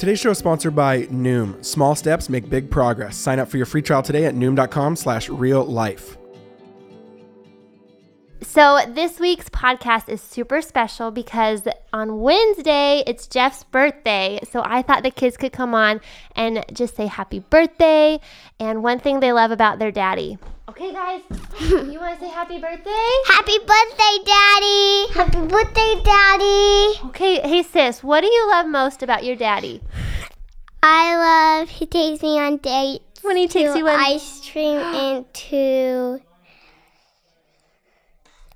Today's show is sponsored by Noom. Small steps make big progress. Sign up for your free trial today at noom.com slash real life. So, this week's podcast is super special because on Wednesday it's Jeff's birthday. So, I thought the kids could come on and just say happy birthday and one thing they love about their daddy. Okay, guys, you want to say happy birthday? Happy birthday, Daddy! Happy birthday, Daddy! Okay, hey sis, what do you love most about your daddy? I love he takes me on dates. When he takes you on ice cream and to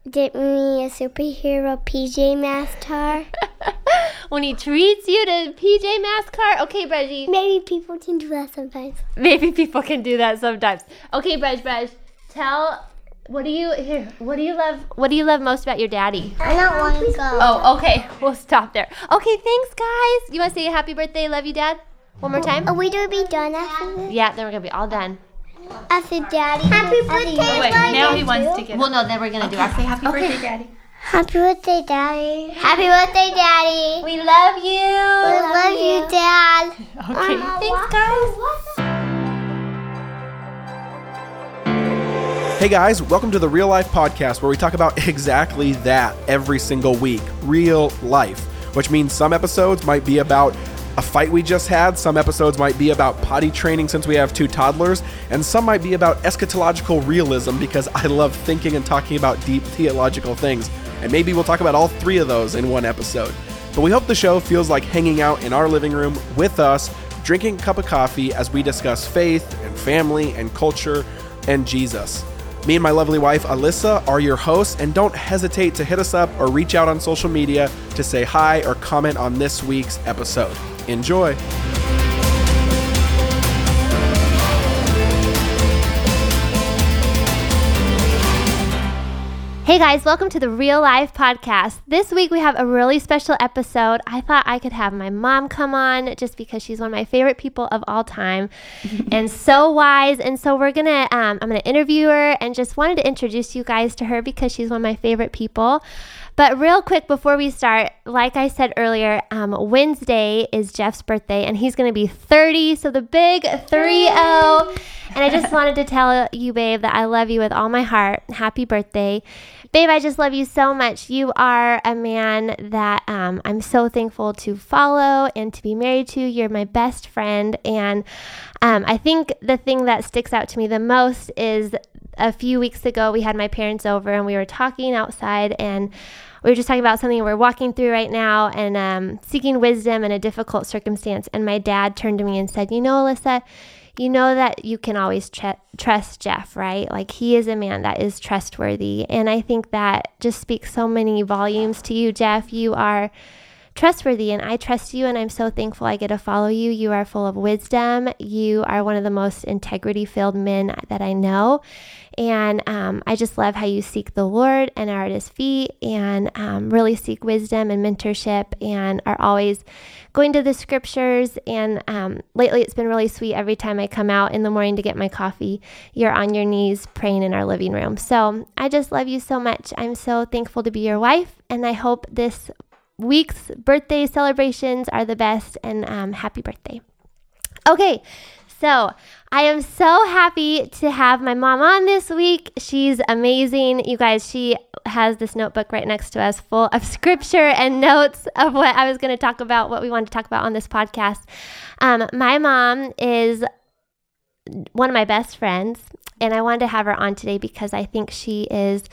get me a superhero PJ Master. when he treats you to PJ Mascar. Okay, Breggie. Maybe people can do that sometimes. Maybe people can do that sometimes. Okay, Brej, Brej, tell what do you here? What do you love? What do you love most about your daddy? I don't want to go. Oh, okay. We'll stop there. Okay, thanks, guys. You want to say happy birthday? Love you, Dad. One more time. Are we gonna be done after this? Yeah, then we're gonna be all done. After Daddy. Happy birthday, Wait, now he wants to get. Well, no, then we're gonna do our Say happy birthday, Daddy. Happy birthday, Daddy. Happy birthday, Daddy. We love you. We love you, Dad. Okay. Uh, thanks, guys. Hey guys, welcome to the Real Life Podcast where we talk about exactly that every single week real life, which means some episodes might be about a fight we just had, some episodes might be about potty training since we have two toddlers, and some might be about eschatological realism because I love thinking and talking about deep theological things. And maybe we'll talk about all three of those in one episode. But we hope the show feels like hanging out in our living room with us, drinking a cup of coffee as we discuss faith and family and culture and Jesus. Me and my lovely wife, Alyssa, are your hosts, and don't hesitate to hit us up or reach out on social media to say hi or comment on this week's episode. Enjoy. Hey guys, welcome to the Real Life Podcast. This week we have a really special episode. I thought I could have my mom come on just because she's one of my favorite people of all time and so wise. And so we're gonna, um, I'm gonna interview her and just wanted to introduce you guys to her because she's one of my favorite people. But real quick before we start, like I said earlier, um, Wednesday is Jeff's birthday and he's going to be 30. So the big 3 0. And I just wanted to tell you, babe, that I love you with all my heart. Happy birthday. Babe, I just love you so much. You are a man that um, I'm so thankful to follow and to be married to. You're my best friend. And um, I think the thing that sticks out to me the most is a few weeks ago, we had my parents over and we were talking outside and we were just talking about something we're walking through right now and um, seeking wisdom in a difficult circumstance. And my dad turned to me and said, You know, Alyssa, you know that you can always tr- trust Jeff, right? Like he is a man that is trustworthy. And I think that just speaks so many volumes to you, Jeff. You are trustworthy and I trust you and I'm so thankful I get to follow you. You are full of wisdom. You are one of the most integrity filled men that I know. And um, I just love how you seek the Lord and are at his feet and um, really seek wisdom and mentorship and are always going to the scriptures. And um, lately it's been really sweet every time I come out in the morning to get my coffee. You're on your knees praying in our living room. So I just love you so much. I'm so thankful to be your wife. And I hope this week's birthday celebrations are the best. And um, happy birthday. Okay, so I am so happy to have my mom on this week. She's amazing. You guys, she has this notebook right next to us full of scripture and notes of what I was going to talk about, what we wanted to talk about on this podcast. Um, my mom is one of my best friends, and I wanted to have her on today because I think she is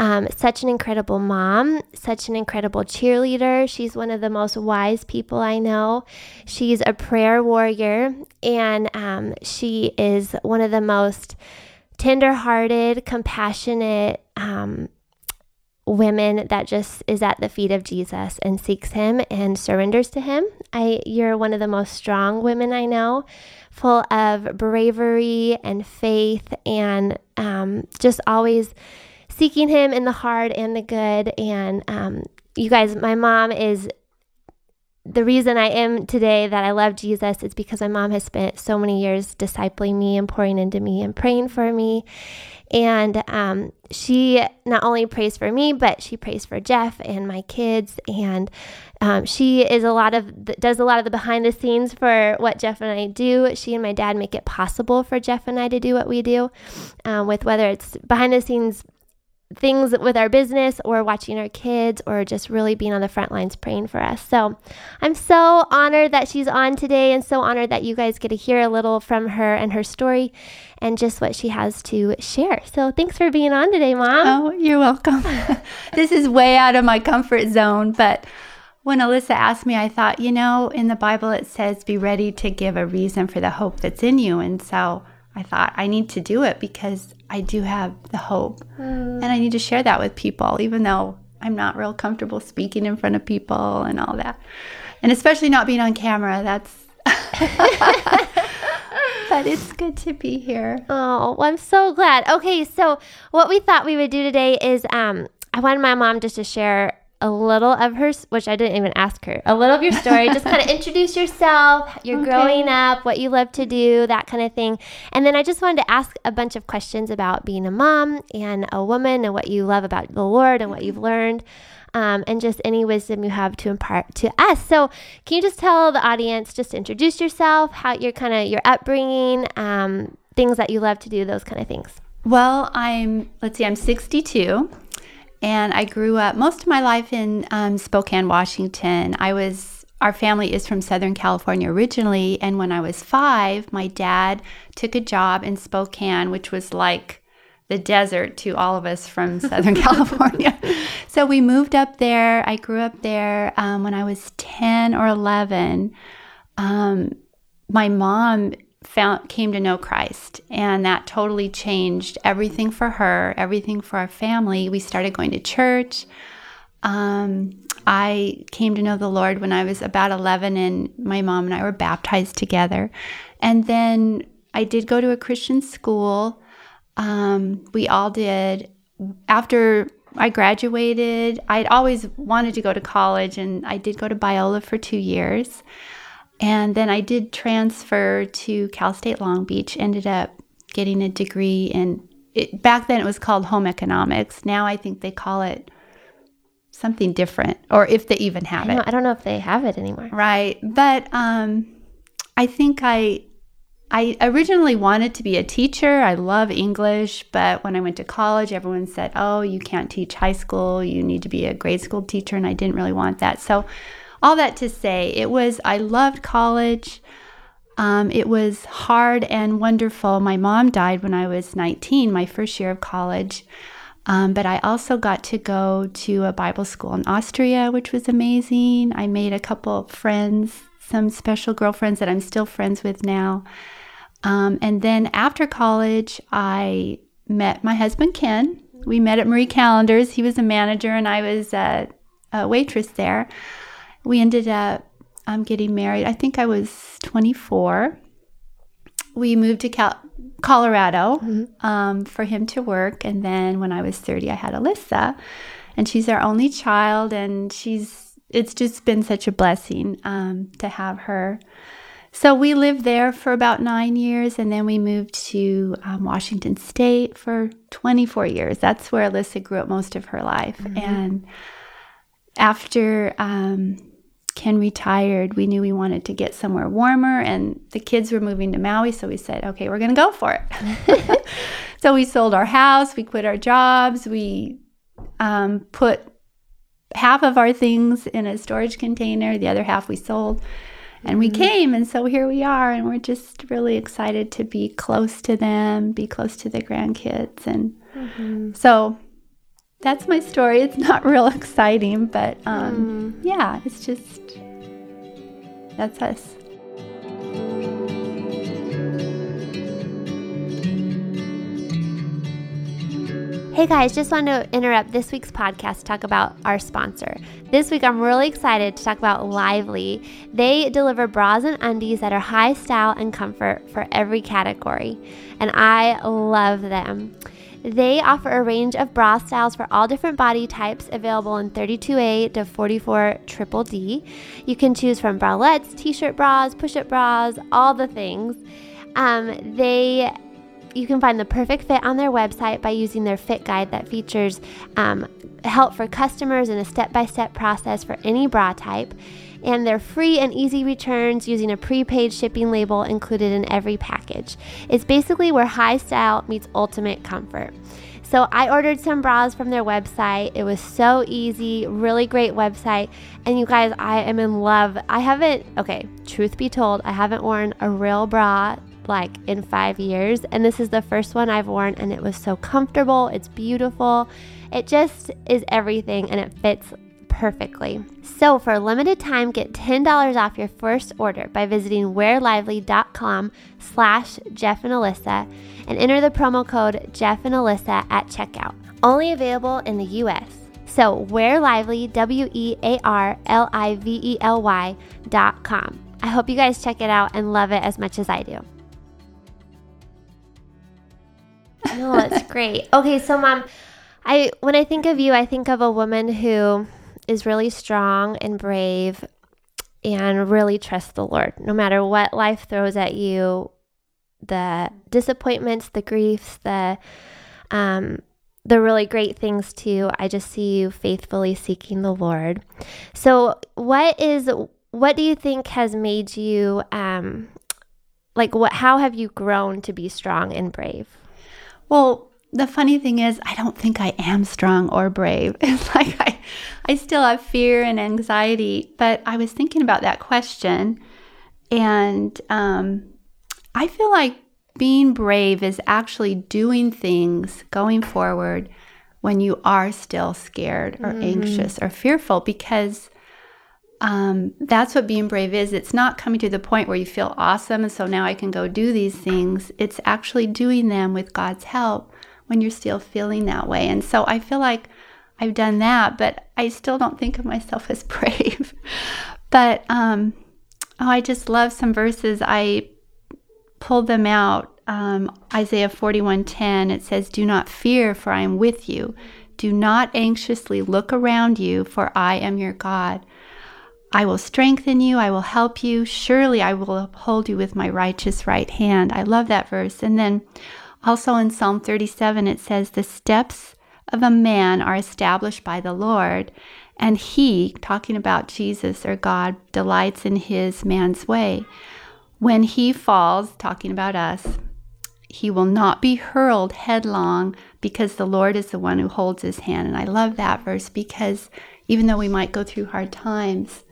um, such an incredible mom, such an incredible cheerleader. She's one of the most wise people I know. She's a prayer warrior, and um, she is one of the most tenderhearted, compassionate um, women that just is at the feet of Jesus and seeks Him and surrenders to Him. I, you're one of the most strong women I know, full of bravery and faith, and um, just always seeking Him in the hard and the good. And um, you guys, my mom is the reason I am today that I love Jesus is because my mom has spent so many years discipling me and pouring into me and praying for me. And um, she not only prays for me, but she prays for Jeff and my kids. And um, she is a lot of the, does a lot of the behind the scenes for what Jeff and I do. She and my dad make it possible for Jeff and I to do what we do, um, with whether it's behind the scenes things with our business or watching our kids or just really being on the front lines praying for us. So I'm so honored that she's on today and so honored that you guys get to hear a little from her and her story and just what she has to share. So thanks for being on today, Mom. Oh, you're welcome. this is way out of my comfort zone, but when Alyssa asked me, I thought, you know, in the Bible it says, be ready to give a reason for the hope that's in you. And so I thought, I need to do it because I do have the hope. Mm. And I need to share that with people, even though I'm not real comfortable speaking in front of people and all that. And especially not being on camera. That's. but it's good to be here. Oh, well, I'm so glad. Okay, so what we thought we would do today is um, I wanted my mom just to share a little of her, which I didn't even ask her, a little of your story. just kind of introduce yourself, you're okay. growing up, what you love to do, that kind of thing. And then I just wanted to ask a bunch of questions about being a mom and a woman and what you love about the Lord and what you've learned. Um, and just any wisdom you have to impart to us. So, can you just tell the audience, just introduce yourself, how your kind of your upbringing, um, things that you love to do, those kind of things? Well, I'm let's see, I'm 62. And I grew up most of my life in um, Spokane, Washington. I was, our family is from Southern California originally. And when I was five, my dad took a job in Spokane, which was like the desert to all of us from Southern California. So we moved up there. I grew up there um, when I was 10 or 11. Um, my mom found came to know Christ and that totally changed everything for her, everything for our family. We started going to church. Um, I came to know the Lord when I was about 11 and my mom and I were baptized together. And then I did go to a Christian school. Um, we all did. After I graduated, I'd always wanted to go to college and I did go to Biola for two years. And then I did transfer to Cal State Long Beach, ended up getting a degree in it, back then it was called home economics. Now I think they call it something different, or if they even have I know, it. I don't know if they have it anymore. Right. But um, I think I I originally wanted to be a teacher. I love English, but when I went to college, everyone said, "Oh, you can't teach high school. You need to be a grade school teacher," and I didn't really want that. So all that to say, it was, I loved college. Um, it was hard and wonderful. My mom died when I was 19, my first year of college. Um, but I also got to go to a Bible school in Austria, which was amazing. I made a couple friends, some special girlfriends that I'm still friends with now. Um, and then after college, I met my husband, Ken. We met at Marie Callender's. He was a manager, and I was a, a waitress there we ended up um, getting married. I think I was 24. We moved to Cal- Colorado mm-hmm. um, for him to work. And then when I was 30, I had Alyssa. And she's our only child. And she's, it's just been such a blessing um, to have her. So we lived there for about nine years, and then we moved to um, Washington State for 24 years. That's where Alyssa grew up most of her life. Mm-hmm. And after um, Ken retired, we knew we wanted to get somewhere warmer, and the kids were moving to Maui, so we said, okay, we're going to go for it. so we sold our house, we quit our jobs, we um, put half of our things in a storage container, the other half we sold. And we mm-hmm. came, and so here we are, and we're just really excited to be close to them, be close to the grandkids. And mm-hmm. so that's my story. It's not real exciting, but um, mm. yeah, it's just that's us. Hey guys, just want to interrupt this week's podcast to talk about our sponsor. This week I'm really excited to talk about Lively. They deliver bras and undies that are high style and comfort for every category, and I love them. They offer a range of bra styles for all different body types, available in 32A to 44 triple D. You can choose from bralettes, t-shirt bras, push-up bras, all the things. Um, they you can find the perfect fit on their website by using their fit guide that features um, help for customers and a step by step process for any bra type. And they're free and easy returns using a prepaid shipping label included in every package. It's basically where high style meets ultimate comfort. So I ordered some bras from their website. It was so easy, really great website. And you guys, I am in love. I haven't, okay, truth be told, I haven't worn a real bra like in five years. And this is the first one I've worn, and it was so comfortable. It's beautiful. It just is everything, and it fits perfectly. So for a limited time, get $10 off your first order by visiting wearlively.com slash Jeff and Alyssa and enter the promo code Jeff and Alyssa at checkout. Only available in the U.S. So Wear Lively, W-E-A-R-L-I-V-E-L-Y dot com. I hope you guys check it out and love it as much as I do. Oh, it's great. Okay, so mom, I when I think of you, I think of a woman who is really strong and brave and really trusts the Lord. No matter what life throws at you, the disappointments, the griefs, the um the really great things too. I just see you faithfully seeking the Lord. So, what is what do you think has made you um like what how have you grown to be strong and brave? Well, the funny thing is, I don't think I am strong or brave. It's like I, I still have fear and anxiety. But I was thinking about that question, and um, I feel like being brave is actually doing things going forward when you are still scared or mm-hmm. anxious or fearful because um, that's what being brave is. It's not coming to the point where you feel awesome and so now I can go do these things. It's actually doing them with God's help when you're still feeling that way. And so I feel like I've done that, but I still don't think of myself as brave. but um, oh, I just love some verses. I pulled them out. Um, Isaiah 41:10 it says, "Do not fear, for I am with you. Do not anxiously look around you, for I am your God." I will strengthen you. I will help you. Surely I will uphold you with my righteous right hand. I love that verse. And then also in Psalm 37, it says, The steps of a man are established by the Lord, and he, talking about Jesus or God, delights in his man's way. When he falls, talking about us, he will not be hurled headlong because the Lord is the one who holds his hand. And I love that verse because even though we might go through hard times,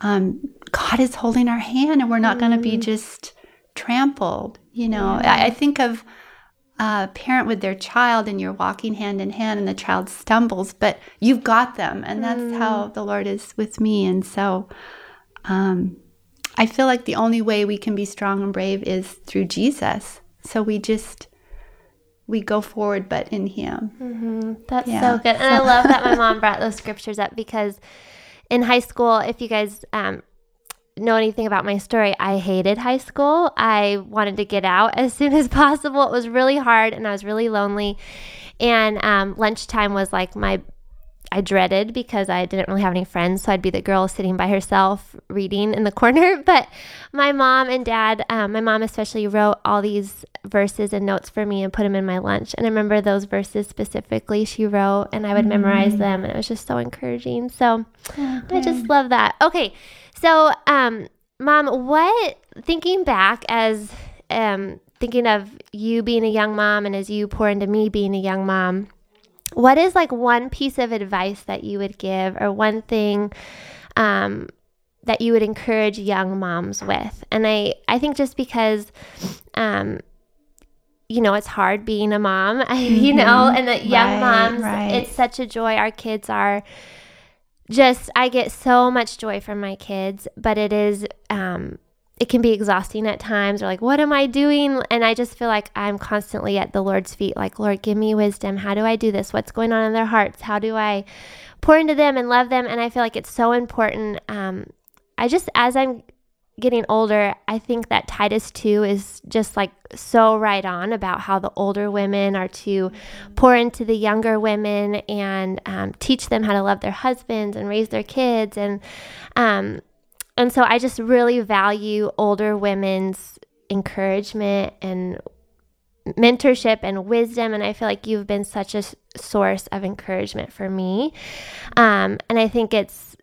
um, God is holding our hand and we're not mm. going to be just trampled. You know, yeah. I, I, think of a parent with their child and you're walking hand in hand and the child stumbles, but you've got them. And that's mm. how the Lord is with me. And so um, I feel like the only way we can be strong and brave is through Jesus. So we just we go forward, but in Him. Mm-hmm. That's yeah. so good, and I love that my mom brought those scriptures up because in high school, if you guys um, know anything about my story, I hated high school. I wanted to get out as soon as possible. It was really hard and I was really lonely. And um, lunchtime was like my I dreaded because I didn't really have any friends. So I'd be the girl sitting by herself reading in the corner. But my mom and dad, um, my mom especially, wrote all these verses and notes for me and put them in my lunch. And I remember those verses specifically she wrote, and I would mm-hmm. memorize them. And it was just so encouraging. So okay. I just love that. Okay. So, um, mom, what, thinking back as, um, thinking of you being a young mom and as you pour into me being a young mom, what is like one piece of advice that you would give or one thing um, that you would encourage young moms with and i i think just because um, you know it's hard being a mom you know mm-hmm. and that young right, moms right. it's such a joy our kids are just i get so much joy from my kids but it is um, it can be exhausting at times or like what am i doing? And i just feel like i'm constantly at the lord's feet like lord give me wisdom. How do i do this? What's going on in their hearts? How do i pour into them and love them? And i feel like it's so important um, i just as i'm getting older, I think that Titus 2 is just like so right on about how the older women are to pour into the younger women and um, teach them how to love their husbands and raise their kids. And, um, and so I just really value older women's encouragement and mentorship and wisdom and i feel like you've been such a source of encouragement for me. Um, and i think it's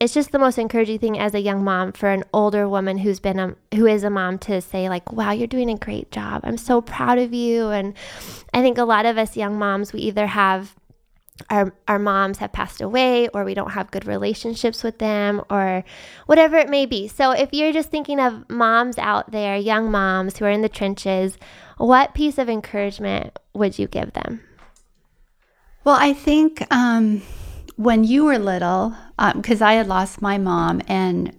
it's just the most encouraging thing as a young mom for an older woman who's been a who is a mom to say like wow you're doing a great job. I'm so proud of you. And i think a lot of us young moms we either have our, our moms have passed away or we don't have good relationships with them or whatever it may be. So if you're just thinking of moms out there, young moms who are in the trenches, what piece of encouragement would you give them? Well, I think um, when you were little, because um, I had lost my mom and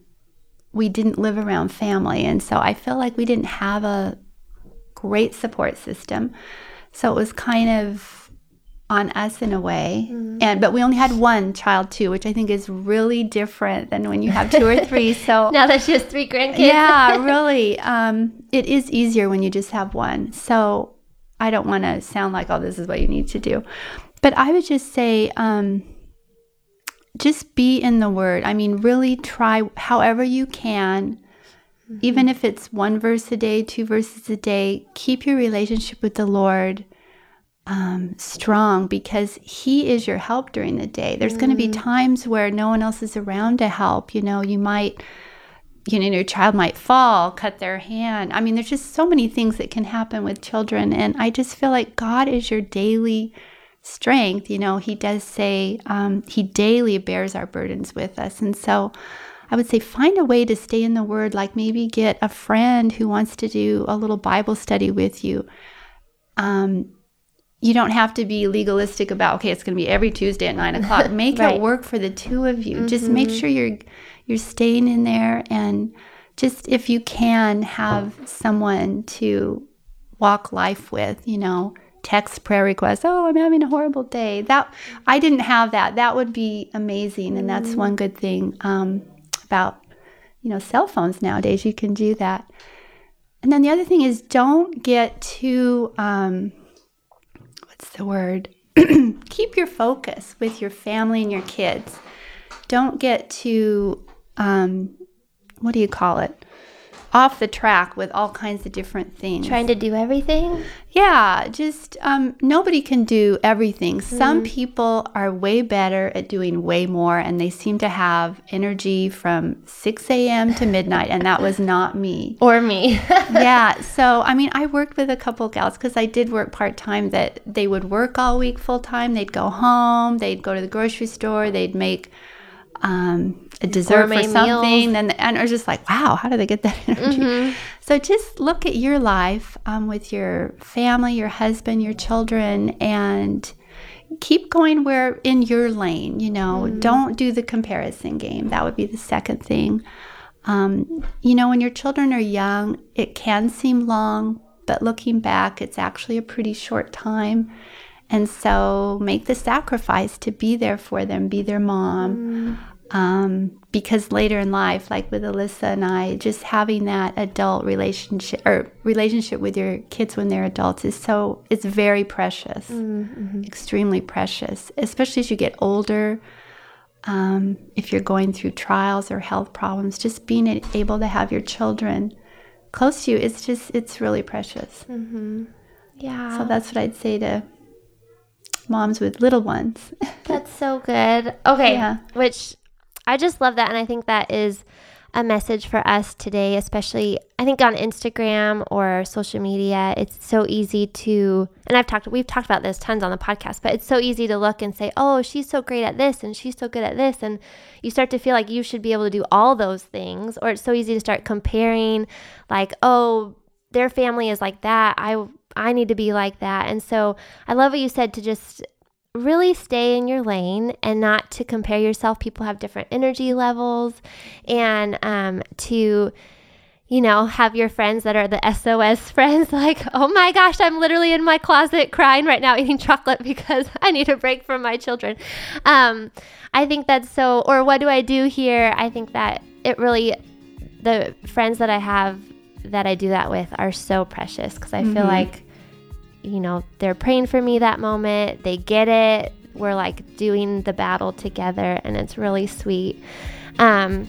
we didn't live around family. And so I feel like we didn't have a great support system. So it was kind of on us in a way. Mm-hmm. and but we only had one child too which i think is really different than when you have two or three. So now that she has three grandkids. Yeah really. Um, it is easier when you just have one. So i don't want to sound like oh this is what you need to do. But i would just say um, just be in the word. I mean really try however you can mm-hmm. even if it's one verse a day two verses a day keep your relationship with the lord um, strong because He is your help during the day. There's mm. going to be times where no one else is around to help. You know, you might, you know, your child might fall, cut their hand. I mean, there's just so many things that can happen with children. And I just feel like God is your daily strength. You know, He does say um, He daily bears our burdens with us. And so, I would say find a way to stay in the Word, like maybe get a friend who wants to do a little Bible study with you. Um, you don't have to be legalistic about okay it's going to be every tuesday at nine o'clock. Make right. it work for the two of you. Mm-hmm. just make sure you're you're staying in there and just if you can have someone to walk life with you know text prayer requests oh i'm having a horrible day. That i didn't have that. That would be amazing and that's one good thing um, about you know cell phones nowadays. You can do that. And then the other thing is don't get too um, the word? Keep your focus with your family and your kids. Don't get too, um, what do you call it? Off the track with all kinds of different things. Trying to do everything? Yeah, just um, nobody can do everything. Mm-hmm. Some people are way better at doing way more, and they seem to have energy from 6 a.m. to midnight, and that was not me. Or me. yeah, so I mean, I worked with a couple gals because I did work part time that they would work all week full time. They'd go home, they'd go to the grocery store, they'd make um, a dessert Gourmet for something. Then and I was just like, wow, how do they get that energy? Mm-hmm. So just look at your life um, with your family, your husband, your children, and keep going where in your lane. You know, mm-hmm. don't do the comparison game. That would be the second thing. Um, you know, when your children are young, it can seem long, but looking back, it's actually a pretty short time. And so make the sacrifice to be there for them, be their mom. Mm. Um, because later in life, like with Alyssa and I, just having that adult relationship or relationship with your kids when they're adults is so, it's very precious, mm-hmm. extremely precious, especially as you get older. Um, if you're going through trials or health problems, just being able to have your children close to you, it's just, it's really precious. Mm-hmm. Yeah. So that's what I'd say to moms with little ones. That's so good. Okay. Yeah. Which I just love that. And I think that is a message for us today, especially I think on Instagram or social media. It's so easy to, and I've talked, we've talked about this tons on the podcast, but it's so easy to look and say, oh, she's so great at this and she's so good at this. And you start to feel like you should be able to do all those things. Or it's so easy to start comparing, like, oh, their family is like that. I I need to be like that. And so I love what you said to just really stay in your lane and not to compare yourself. People have different energy levels, and um, to you know, have your friends that are the SOS friends, like, oh my gosh, I'm literally in my closet crying right now eating chocolate because I need a break from my children. Um, I think that's so, or what do I do here? I think that it really the friends that I have that I do that with are so precious because I feel like, you know, they're praying for me that moment. They get it. We're like doing the battle together, and it's really sweet. Um,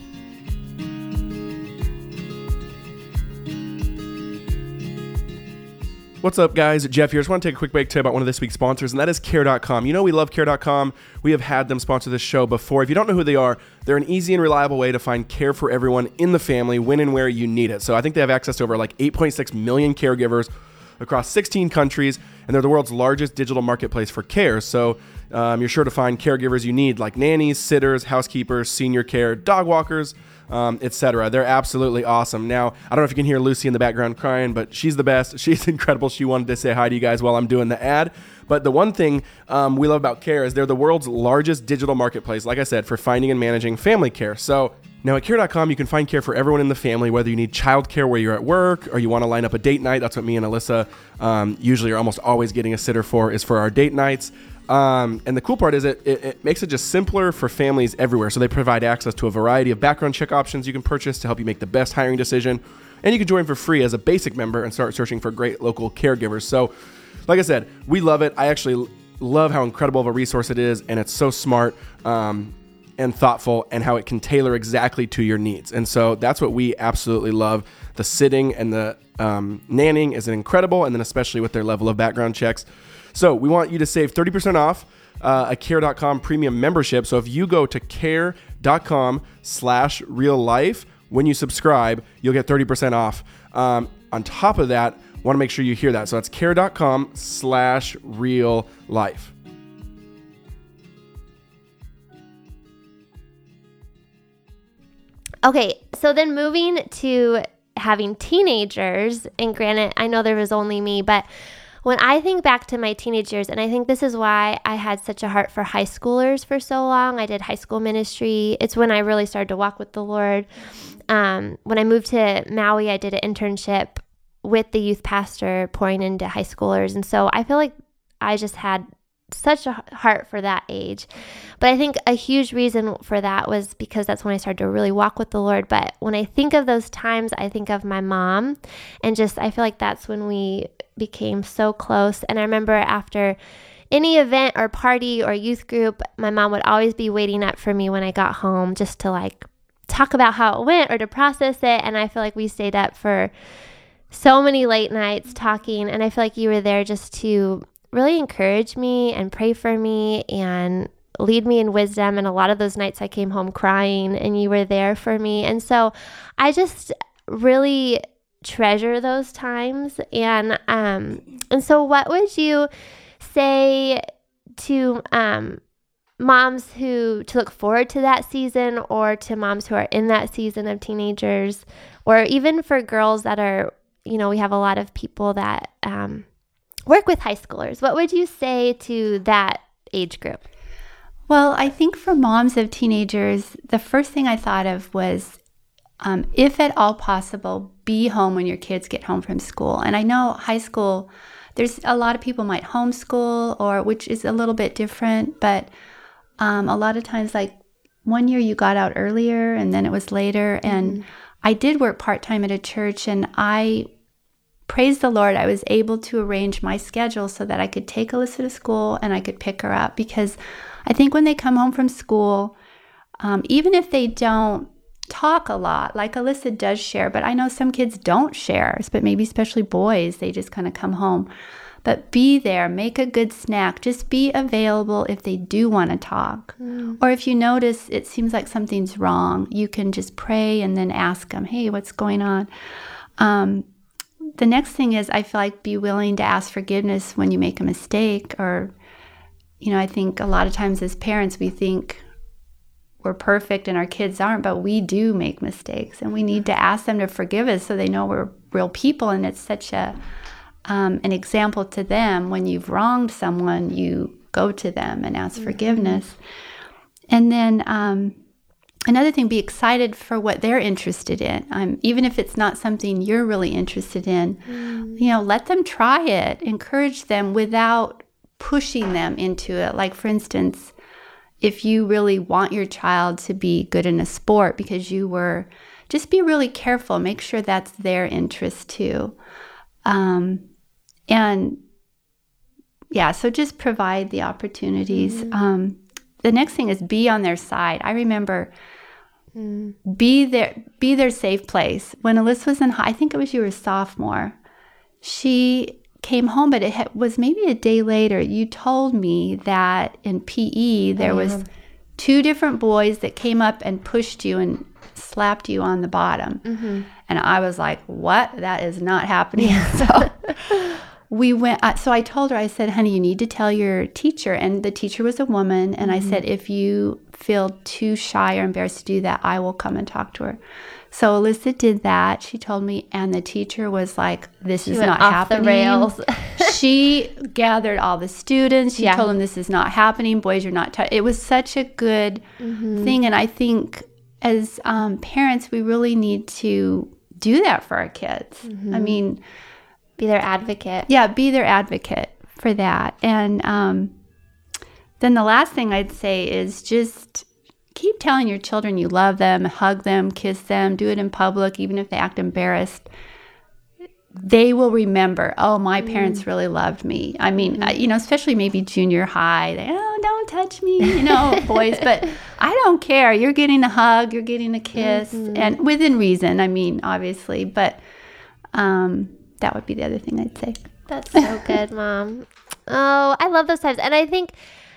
What's up, guys? Jeff here. Just want to take a quick break to about one of this week's sponsors, and that is Care.com. You know, we love Care.com. We have had them sponsor this show before. If you don't know who they are, they're an easy and reliable way to find care for everyone in the family when and where you need it. So I think they have access to over like 8.6 million caregivers across 16 countries, and they're the world's largest digital marketplace for care. So um, you're sure to find caregivers you need, like nannies, sitters, housekeepers, senior care, dog walkers, um, etc. They're absolutely awesome. Now, I don't know if you can hear Lucy in the background crying, but she's the best. She's incredible. She wanted to say hi to you guys while I'm doing the ad. But the one thing um, we love about Care is they're the world's largest digital marketplace, like I said, for finding and managing family care. So now at care.com, you can find care for everyone in the family, whether you need childcare where you're at work or you want to line up a date night. That's what me and Alyssa um, usually are almost always getting a sitter for, is for our date nights. Um, and the cool part is it, it, it makes it just simpler for families everywhere. So they provide access to a variety of background check options you can purchase to help you make the best hiring decision. And you can join for free as a basic member and start searching for great local caregivers. So, like I said, we love it. I actually love how incredible of a resource it is, and it's so smart. Um, and thoughtful and how it can tailor exactly to your needs. And so that's what we absolutely love. The sitting and the um, nannying is incredible, and then especially with their level of background checks. So we want you to save 30% off uh, a care.com premium membership. So if you go to care.com slash real life, when you subscribe, you'll get 30% off. Um, on top of that, want to make sure you hear that. So that's care.com slash real life. Okay, so then moving to having teenagers, and granted, I know there was only me, but when I think back to my teenage years, and I think this is why I had such a heart for high schoolers for so long, I did high school ministry. It's when I really started to walk with the Lord. Um, when I moved to Maui, I did an internship with the youth pastor pouring into high schoolers. And so I feel like I just had such a heart for that age. But I think a huge reason for that was because that's when I started to really walk with the Lord. But when I think of those times, I think of my mom and just I feel like that's when we became so close. And I remember after any event or party or youth group, my mom would always be waiting up for me when I got home just to like talk about how it went or to process it. And I feel like we stayed up for so many late nights talking. And I feel like you were there just to really encourage me and pray for me and lead me in wisdom. And a lot of those nights I came home crying and you were there for me. And so I just really treasure those times. And um and so what would you say to um moms who to look forward to that season or to moms who are in that season of teenagers or even for girls that are you know we have a lot of people that um work with high schoolers. What would you say to that age group? Well, I think for moms of teenagers, the first thing I thought of was um, if at all possible, be home when your kids get home from school. And I know high school, there's a lot of people might homeschool or which is a little bit different, but um, a lot of times, like one year you got out earlier and then it was later. And mm-hmm. I did work part time at a church and I praise the Lord, I was able to arrange my schedule so that I could take Alyssa to school and I could pick her up because I think when they come home from school, um, even if they don't talk a lot, like Alyssa does share, but I know some kids don't share, but maybe especially boys, they just kind of come home. But be there, make a good snack, just be available if they do want to talk. Mm. Or if you notice it seems like something's wrong, you can just pray and then ask them, hey, what's going on? Um, the next thing is I feel like be willing to ask forgiveness when you make a mistake or you know, I think a lot of times as parents we think we're perfect and our kids aren't, but we do make mistakes and we need to ask them to forgive us so they know we're real people and it's such a um, an example to them when you've wronged someone, you go to them and ask mm-hmm. forgiveness. And then um, another thing, be excited for what they're interested in. Um, even if it's not something you're really interested in, mm. you know, let them try it. Encourage them without pushing them into it. Like, for instance, if you really want your child to be good in a sport because you were just be really careful. Make sure that's their interest too. Um, and yeah, so just provide the opportunities. Um, the next thing is be on their side. I remember mm. be their be their safe place. When Alyssa was in high, I think it was you were a sophomore. She came home, but it was maybe a day later. You told me that in PE there was two different boys that came up and pushed you and slapped you on the bottom, mm-hmm. and I was like, "What? That is not happening." so we went uh, so i told her i said honey you need to tell your teacher. And the teacher was a woman and i said if you feel too shy or embarrassed to do that i will come and talk to her. So alyssa did that. She told me and the teacher was like this is went not off the happening. rails. she gathered all the students. She Yeah. told them this is not happening. Boys you're not tou-" it was such a good Mm-hmm. thing. And i think as um, parents we really need to do that for our kids. Mm-hmm. i mean Be their advocate. yeah be their advocate for that. And um, then the last thing i'd say is just keep telling your children you love them hug them kiss them do it in public even if they act embarrassed. They will remember oh my parents really loved me. I mean I- you know especially maybe junior high they, oh don't touch me you know boys but i don't care. You're getting a hug you're getting a kiss and within reason i mean obviously but um, that would be the other thing i'd say That's so good, mom. Oh, I love those times. And I think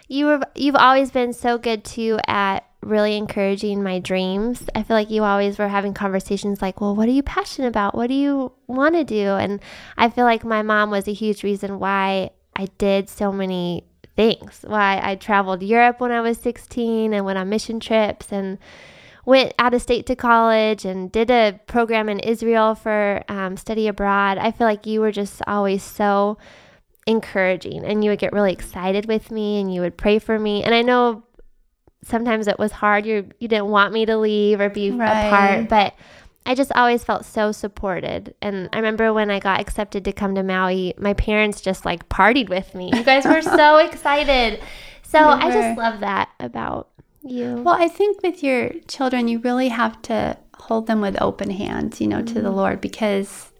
you were you've always been so good too at really encouraging my dreams. I feel like you always were having conversations like, "Well, what are you passionate about? What do you want to do?" And I feel like my mom was a huge reason why I did so many things. Why I traveled Europe when I was 16 and went on mission trips and went out of state to college and did a program in Israel for um, study abroad. I feel like you were just always so encouraging and you would get really excited with me and you would pray for me. And I know sometimes it was hard. You you didn't want me to leave or be Right. apart, but I just always felt so supported. And I remember when I got accepted to come to Maui, my parents just like partied with me. You guys were so excited. So I just love that about you. Well, I think with your children, you really have to hold them with open hands, you know, to the Lord because,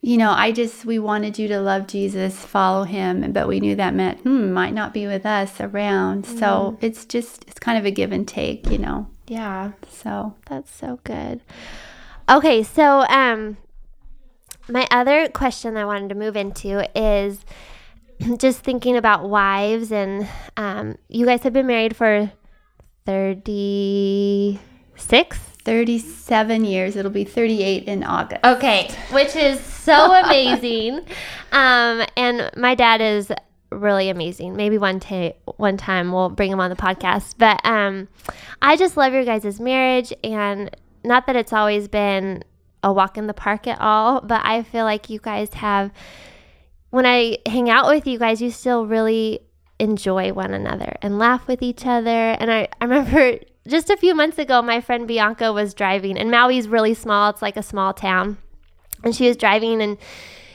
you know, I just, we wanted you to love Jesus, follow him, but we knew that meant, hmm, might not be with us around. So it's just, it's kind of a give and take, you know. yeah. So, That's so good. Okay, so um my other question I wanted to move into is just thinking about wives and um you guys have been married for 36 37 years, it'll be 38 in August. Okay, which is so amazing. um, and my dad is really amazing. Maybe one ta- one time we'll bring him on the podcast. But um, I just love your guys' marriage, and not that it's always been a walk in the park at all, but I feel like you guys have. When I hang out with you guys, you still really enjoy one another and laugh with each other. And I, I remember just a few months ago, my friend Bianca was driving, and Maui's really small. It's like a small town. And she was driving, and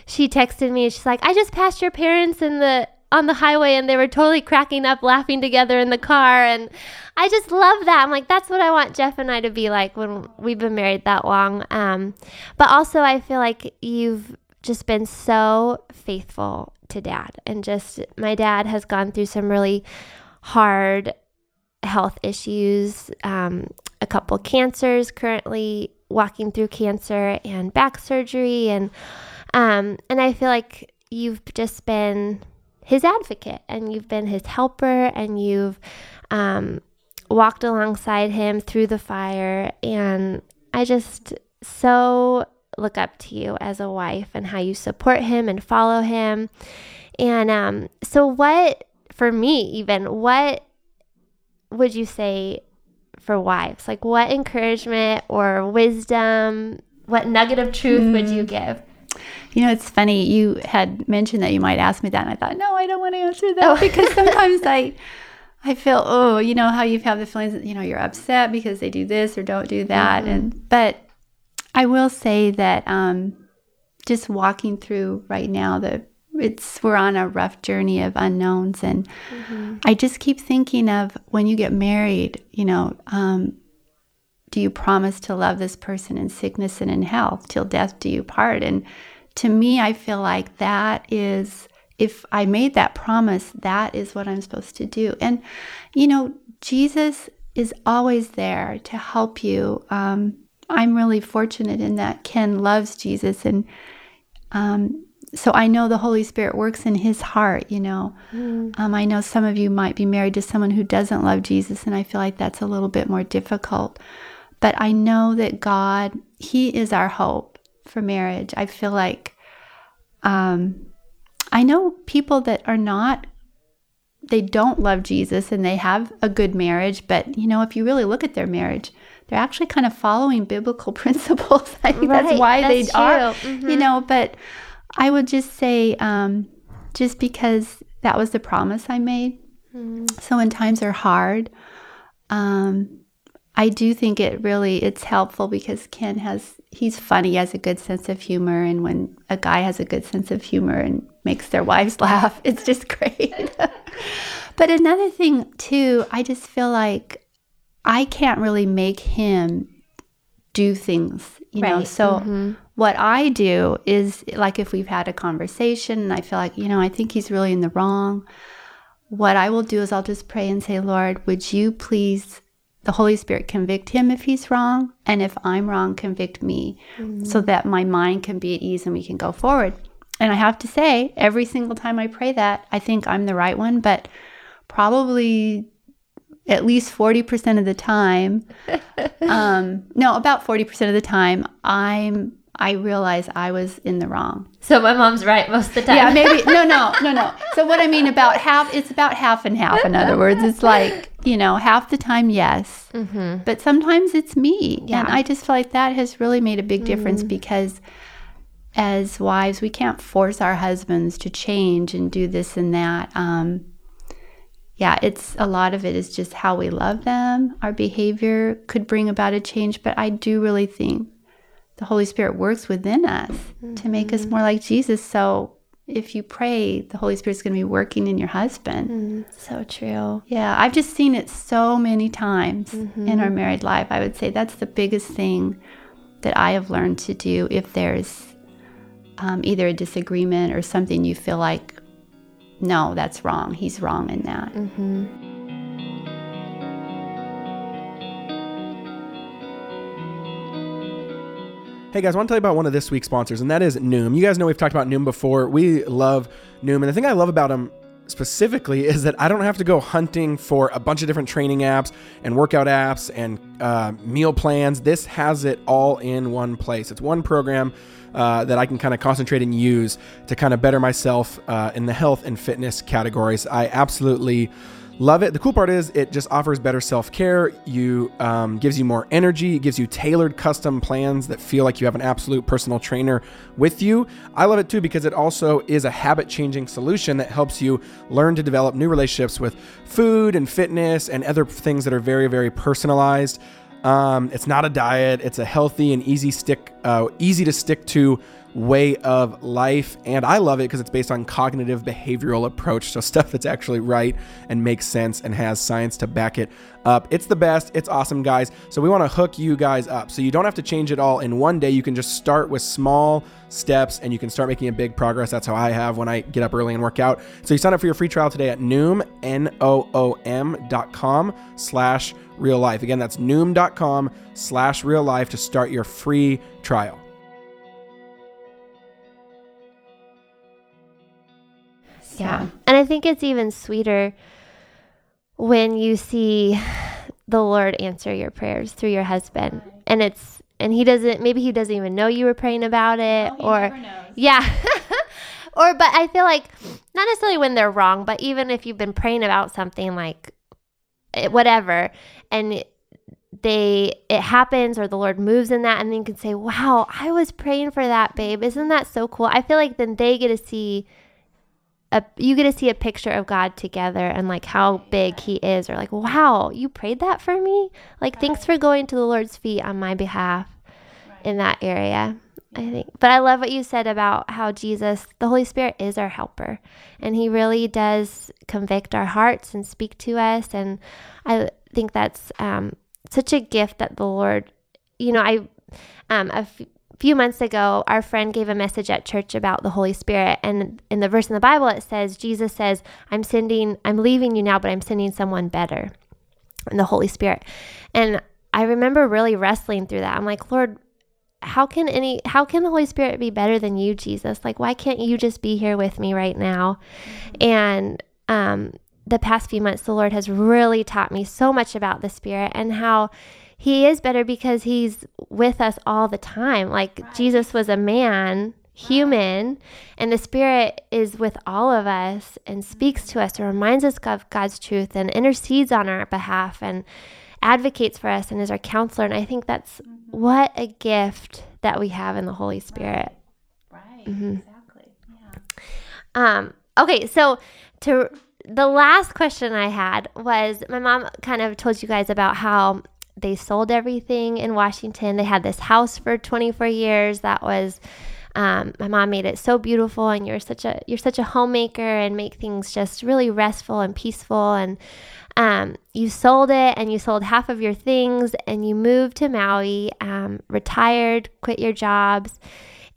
she texted me. And she's like, "I just passed your parents in the on the highway, and they were totally cracking up, laughing together in the car." And I just love that. I'm like, that's what I want Jeff and I to be like when we've been married that long. Um, but also, I feel like you've just been so faithful to dad, and just my dad has gone through some really hard health issues, um, a couple cancers currently walking through cancer and back surgery. And um, and I feel like you've just been his advocate and you've been his helper and you've um, walked alongside him through the fire. And I just so look up to you as a wife and how you support him and follow him and um, so what for me even what would you say for wives? Like, what encouragement or wisdom, what nugget of truth would you give? You know, it's funny. You had mentioned that you might ask me that, and I thought, no, I don't want to answer that because sometimes I, I feel, oh, you know how you have the feelings that you know you're upset because they do this or don't do that, and but I will say that um, just walking through right now, the it's we're on a rough journey of unknowns, and I just keep thinking of when you get married, you know. Um, do you promise to love this person in sickness and in health till death do you part? And to me, I feel like that is, if I made that promise, that is what I'm supposed to do. And, you know, Jesus is always there to help you. Um, I'm really fortunate in that Ken loves Jesus and um, so I know the Holy Spirit works in his heart, you know. Mm. Um, I know some of you might be married to someone who doesn't love Jesus, and I feel like that's a little bit more difficult. But I know that God, He is our hope for marriage. I feel like um, I know people that are not, they don't love Jesus and they have a good marriage, but you know, if you really look at their marriage, they're actually kind of following biblical principles. I think right, that's why that's they true. are, mm-hmm. you know. But I would just say, um, just because that was the promise I made. Mm-hmm. So when times are hard, um, I do think it really it's helpful because Ken has he's funny, has a good sense of humor, and when a guy has a good sense of humor and makes their wives laugh, it's just great. but another thing too, I just feel like I can't really make him do things, you right. know. So mm-hmm. what I do is like if we've had a conversation and I feel like, you know, I think he's really in the wrong, what I will do is I'll just pray and say, Lord, would you please the Holy Spirit convict him if he's wrong, and if I'm wrong, convict me, mm-hmm. so that my mind can be at ease and we can go forward. And I have to say, every single time I pray that, I think I'm the right one, but probably at least 40% of the time, um, no, about 40% of the time, I'm I realize I was in the wrong. So my mom's right most of the time. Yeah, maybe. No, no, no, no. So what I mean about half, it's about half and half. In other words, it's like you know, half the time, yes, mm-hmm. but sometimes it's me, yeah. and I just feel like that has really made a big difference mm. because as wives, we can't force our husbands to change and do this and that. Um, yeah, it's a lot of it is just how we love them. Our behavior could bring about a change, but I do really think the Holy Spirit works within us mm-hmm. to make us mm-hmm. more like Jesus. So if you pray, the Holy Spirit's going to be working in your husband. Mm, so true. Yeah, I've just seen it so many times mm-hmm. in our married life. I would say that's the biggest thing that I have learned to do if there's um, either a disagreement or something you feel like no, that's wrong. He's wrong in that. Mm-hmm. Hey guys, I want to tell you about one of this week's sponsors, and that is Noom. You guys know we've talked about Noom before. We love Noom, and the thing I love about them specifically is that I don't have to go hunting for a bunch of different training apps and workout apps and uh, meal plans. This has it all in one place. It's one program uh, that I can kind of concentrate and use to kind of better myself uh, in the health and fitness categories. I absolutely love it. The cool part is it just offers better self care. You um, gives you more energy. It gives you tailored custom plans that feel like you have an absolute personal trainer with you. I love it too because it also is a habit changing solution that helps you learn to develop new relationships with food and fitness and other things that are very very personalized. Um, it's not a diet. It's a healthy and easy stick, uh, easy to stick to way of life. And I love it because it's based on cognitive behavioral approach. So stuff that's actually right and makes sense and has science to back it up. It's the best. It's awesome, guys. So we want to hook you guys up. So you don't have to change it all in one day. You can just start with small steps and you can start making a big progress. That's how I have when I get up early and work out. So you sign up for your free trial today at Noom, N-O-O-M dot com slash real life. Again, that's Noom.com slash real life to start your free trial. Yeah. And I think it's even sweeter when you see the Lord answer your prayers through your husband. And it's and he doesn't maybe he doesn't even know you were praying about it no, or yeah. or but I feel like not necessarily when they're wrong, but even if you've been praying about something like eh, whatever and they it happens or the lord moves in that and then you can say wow i was praying for that babe isn't that so cool i feel like then they get to see a, you get to see a picture of God together and like how big he is or like wow you prayed that for me like right. thanks for going to the Lord's feet on my behalf right. in that area I think but I love what you said about how Jesus the Holy Spirit is our helper and he really does convict our hearts and speak to us and I think that's um, such a gift that the Lord, you know, I, um, a f- few months ago, our friend gave a message at church about the Holy Spirit. And in the verse in the Bible, it says, Jesus says, I'm sending, I'm leaving you now, but I'm sending someone better, and the Holy Spirit. And I remember really wrestling through that. I'm like, Lord, how can any how can the holy spirit be better than you jesus like why can't you just be here with me right now and um the past few months the lord has really taught me so much about the spirit and how he is better because he's with us all the time like jesus was a man human and the spirit is with all of us and speaks to us and reminds us of god's truth and intercedes on our behalf and advocates for us and is our counselor and i think that's what a gift that we have in the Holy Spirit. Right. Mhm. Exactly. Yeah. Um, okay, so to the last question I had was my mom kind of told you guys about how they sold everything in Washington. They had this house for 24 years that was um, my mom made it so beautiful and you're such a you're such a homemaker and make things just really restful and peaceful and um, you sold it and you sold half of your things and you moved to Maui, um, retired, quit your jobs.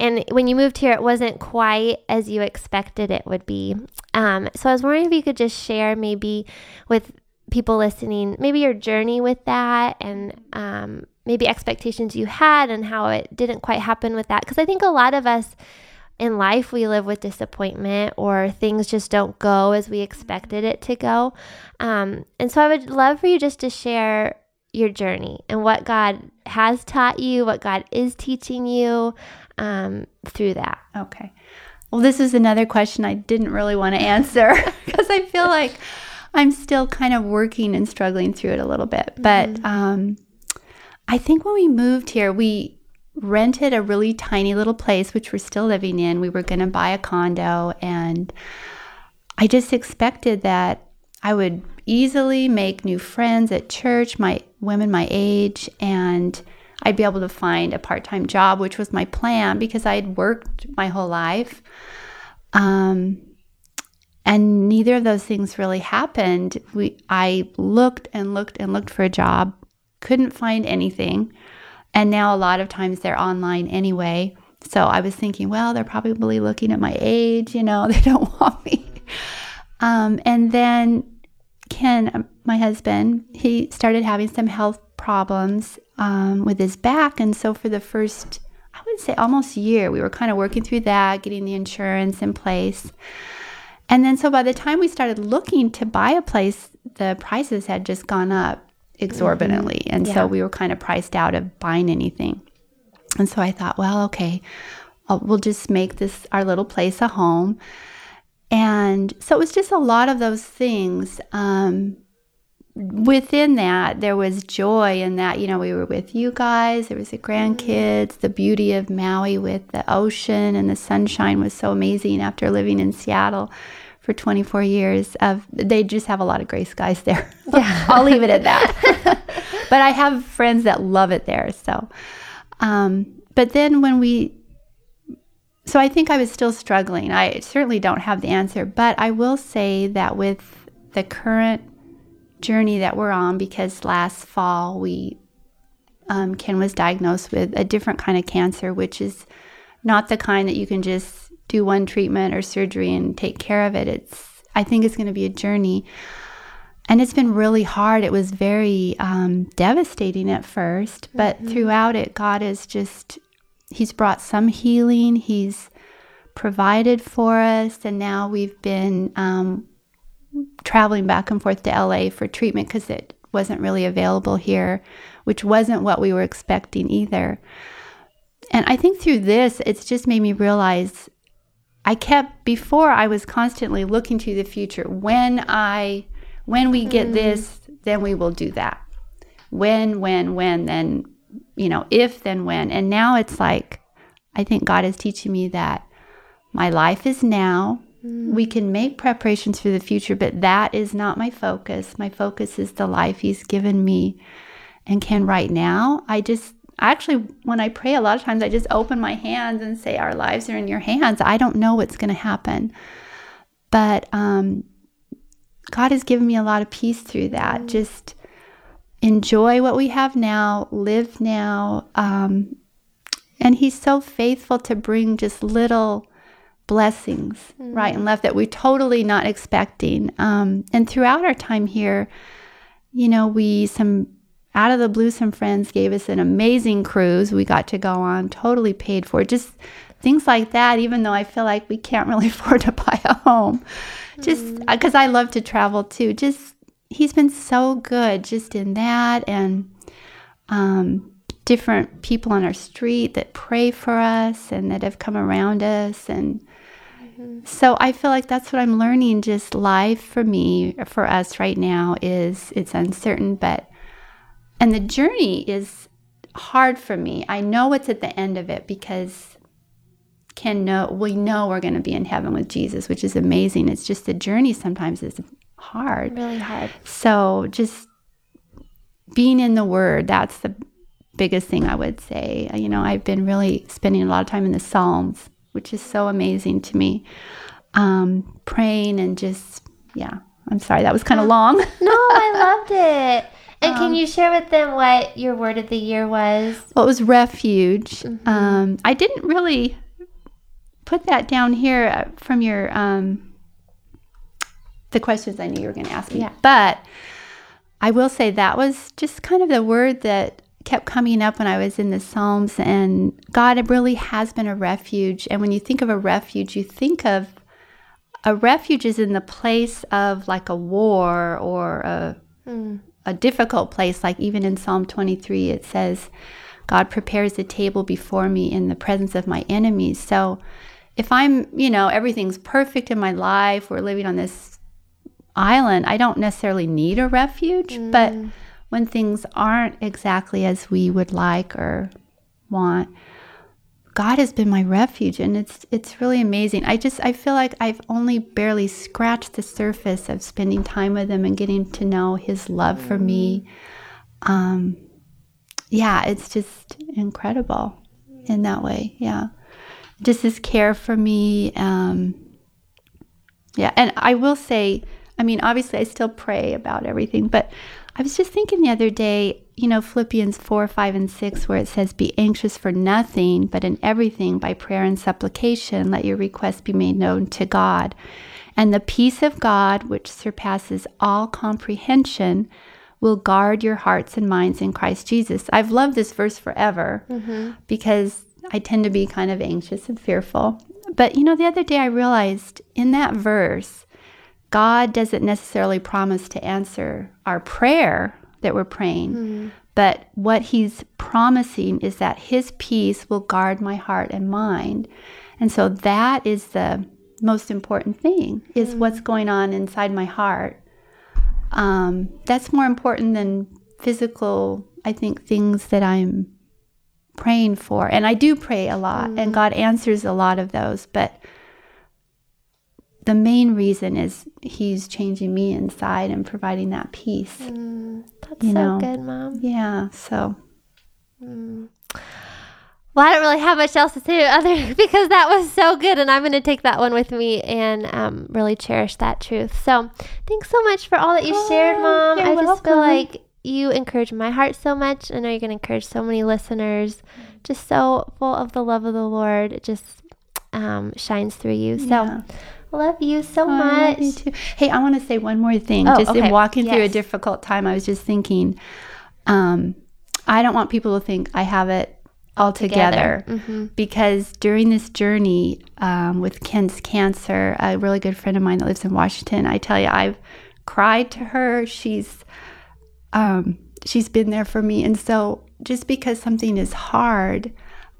And when you moved here, it wasn't quite as you expected it would be. Um, so I was wondering if you could just share maybe with people listening, maybe your journey with that and um, maybe expectations you had and how it didn't quite happen with that. Because I think a lot of us in life we live with disappointment or things just don't go as we expected it to go. Um, and so I would love for you just to share your journey and what God has taught you, what God is teaching you um, through that. Okay. Well, this is another question I didn't really want to answer because I feel like I'm still kind of working and struggling through it a little bit. But um, I think when we moved here, we rented a really tiny little place, which we're still living in. We were going to buy a condo, and I just expected that I would easily make new friends at church, my women my age, and I'd be able to find a part time job, which was my plan because I had worked my whole life. Um, and neither of those things really happened. We, I looked and looked and looked for a job, couldn't find anything. And now a lot of times they're online anyway. So I was thinking, well, they're probably looking at my age, you know, they don't want me. Um, and then Ken, um, my husband, he started having some health problems um, with his back. And so for the first, I would say almost year, we were kind of working through that, getting the insurance in place. And then so by the time we started looking to buy a place, the prices had just gone up exorbitantly. And Yeah. so we were kind of priced out of buying anything. And so I thought, well, okay, I'll, we'll just make this our little place a home. And so it was just a lot of those things. Um, within that, there was joy in that, you know, we were with you guys, there was the grandkids, the beauty of Maui with the ocean and the sunshine was so amazing after living in Seattle for 24 years of they just have a lot of gray skies there. Yeah. I'll leave it at that. but I have friends that love it there. So, um, but then when we, so I think I was still struggling. I certainly don't have the answer, but I will say that with the current journey that we're on, because last fall we, um, Ken was diagnosed with a different kind of cancer, which is not the kind that you can just do one treatment or surgery and take care of it. It's, I think it's going to be a journey. And it's been really hard. It was very um, devastating at first, but throughout it, God has just, He's brought some healing. He's provided for us. And now we've been um, traveling back and forth to LA for treatment because it wasn't really available here, which wasn't what we were expecting either. And I think through this, it's just made me realize I kept before I was constantly looking to the future. When I when we get hmm. this, then we will do that. When, when, when, then you know, if then when. And now it's like I think God is teaching me that my life is now. Hmm. We Ken make preparations for the future, but that is not my focus. My focus is the life He's given me and can right now. I just actually, when I pray, a lot of times I just open my hands and say, Our lives are in your hands. I don't know what's going to happen. But um, God has given me a lot of peace through that. Just enjoy what we have now, live now. Um, and He's so faithful to bring just little blessings right and left that we're totally not expecting. Um, and throughout our time here, you know, we some out of the blue, some friends gave us an amazing cruise we got to go on, totally paid for. Just things like that, even though I feel like we can't really afford to buy a home. Just because I love to travel too. Just, he's been so good just in that and um, different people on our street that pray for us and that have come around us. And so I feel like that's what I'm learning. Just life for me, for us right now, is it's uncertain, but and the journey is hard for me. I know what's at the end of it because can know we know we're going to be in heaven with Jesus, which is amazing. It's just the journey sometimes is hard. Really hard. So just being in the Word, that's the biggest thing I would say. You know, I've been really spending a lot of time in the Psalms, which is so amazing to me. Um, praying and just, yeah. I'm sorry, that was kind of long. No, I loved it. And can you share with them what your word of the year was? Well, it was refuge. Um, I didn't really put that down here uh, from your um, the questions I knew you were going to ask me. Yeah. But I will say that was just kind of the word that kept coming up when I was in the Psalms, and God really has been a refuge. And when you think of a refuge, you think of a refuge is in the place of like a war or a a difficult place. Like even in Psalm 23, it says, God prepares a table before me in the presence of my enemies. So if I'm, you know, everything's perfect in my life, we're living on this island, I don't necessarily need a refuge. But mm. when things aren't exactly as we would like or want, God has been my refuge and it's it's really amazing. I just I feel like I've only barely scratched the surface of spending time with him and getting to know his love for me. Um yeah, it's just incredible in that way. Yeah. Just his care for me um yeah, and I will say, I mean, obviously I still pray about everything, but I was just thinking the other day, you know, Philippians 4, 5, and 6, where it says, Be anxious for nothing, but in everything by prayer and supplication, let your requests be made known to God. And the peace of God, which surpasses all comprehension, will guard your hearts and minds in Christ Jesus. I've loved this verse forever mm-hmm. because I tend to be kind of anxious and fearful. But, you know, the other day I realized in that verse, God doesn't necessarily promise to answer our prayer that we're praying, mm-hmm. but what He's promising is that His peace will guard my heart and mind. And so that is the most important thing is mm-hmm. what's going on inside my heart. Um, that's more important than physical, I think, things that I'm praying for. And I do pray a lot, and mm-hmm. God answers a lot of those, but the main reason is he's changing me inside and providing that peace. That's You so know. good, Mom. Yeah, so Well, I don't really have much else to say other because that was so good, and I'm going to take that one with me and um, really cherish that truth. So, thanks so much for all that you shared, Mom. I just feel like you encourage my heart so much. I know you're going to encourage so many listeners. Just so full of the love of the Lord. It just um, shines through you. So, Yeah. Love you so Oh, I much. love you too. Hey, I want to say one more thing. Oh, just okay. in walking through a difficult time, I was just thinking, um, I don't want people to think I have it all together, Mm-hmm. because during this journey um, with Ken's cancer, a really good friend of mine that lives in Washington, I tell you, I've cried to her. She's um, she's been there for me, and so just because something is hard,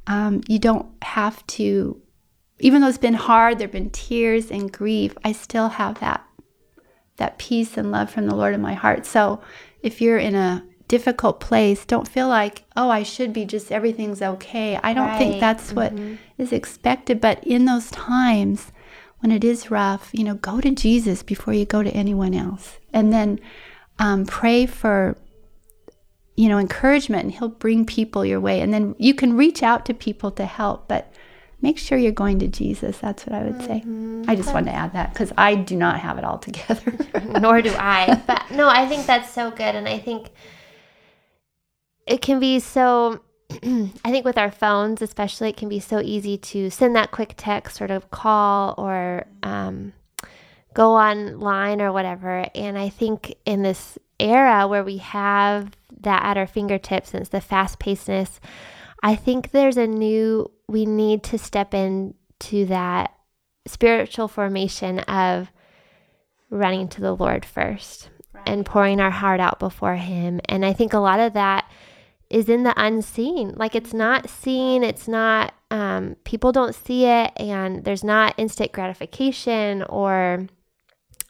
um, you don't have to even though it's been hard, there've been tears and grief, I still have that that peace and love from the Lord in my heart. So if you're in a difficult place, don't feel like, oh, I should be just everything's okay. I don't Right. think that's what is expected. But in those times when it is rough, you know, go to Jesus before you go to anyone else. And then um, pray for you know encouragement and he'll bring people your way and then you can reach out to people to help but make sure you're going to jesus that's what i would say i just wanted to add that because i do not have it all together nor do I. But no, I think that's so good. And I think it can be so I think with our phones, especially, it can be so easy to send that quick text, sort of call or um, go online or whatever. And I think in this era where we have that at our fingertips and it's the fast pacedness, I think there's a new, we need to step into that spiritual formation of running to the Lord first right. and pouring our heart out before Him. And I think a lot of that is in the unseen. Like it's not seen, it's not, um, people don't see it, and there's not instant gratification or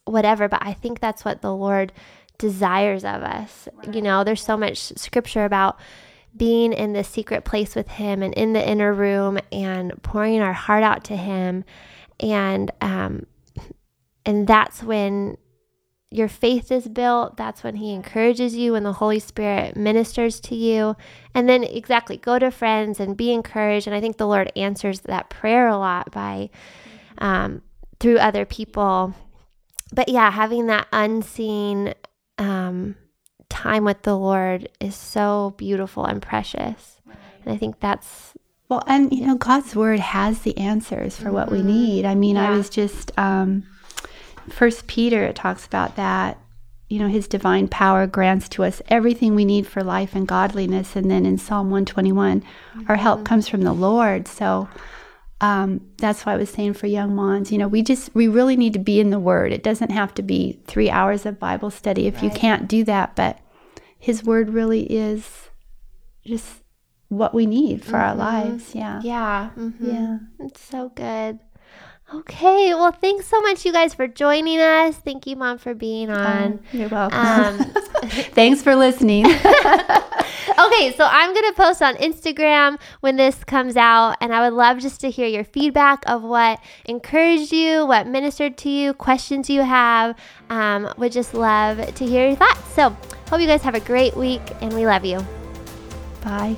whatever. But I think that's what the Lord desires of us. Right. You know, there's so much scripture about being in the secret place with Him and in the inner room and pouring our heart out to Him. And, um, and that's when your faith is built. That's when He encourages you and the Holy Spirit ministers to you. And then, exactly, go to friends and be encouraged. And I think the Lord answers that prayer a lot by um, through other people. But yeah, having that unseen um, time with the Lord is so beautiful and precious. And I think that's well, and you know, God's word has the answers for mm-hmm. what we mm-hmm. need. I mean, yeah. I was just um, First Peter, it talks about that. You know, his divine power grants to us everything we need for life and godliness. And then in Psalm 121, mm-hmm. our help mm-hmm. comes from the Lord. So um, that's why I was saying for young moms, you know, we just, we really need to be in the Word. It doesn't have to be three hours of Bible study if right. you can't do that. But His Word really is just what we need for mm-hmm. our lives. Yeah. Yeah. Mm-hmm. Yeah. It's so good. Okay, well, thanks so much, you guys, for joining us. Thank you, Mom, for being oh, on. you're welcome. Um, thanks for listening. okay, so I'm going to post on Instagram when this comes out, and I would love just to hear your feedback of what encouraged you, what ministered to you, questions you have. Um, would just love to hear your thoughts. So, hope you guys have a great week, and we love you. Bye.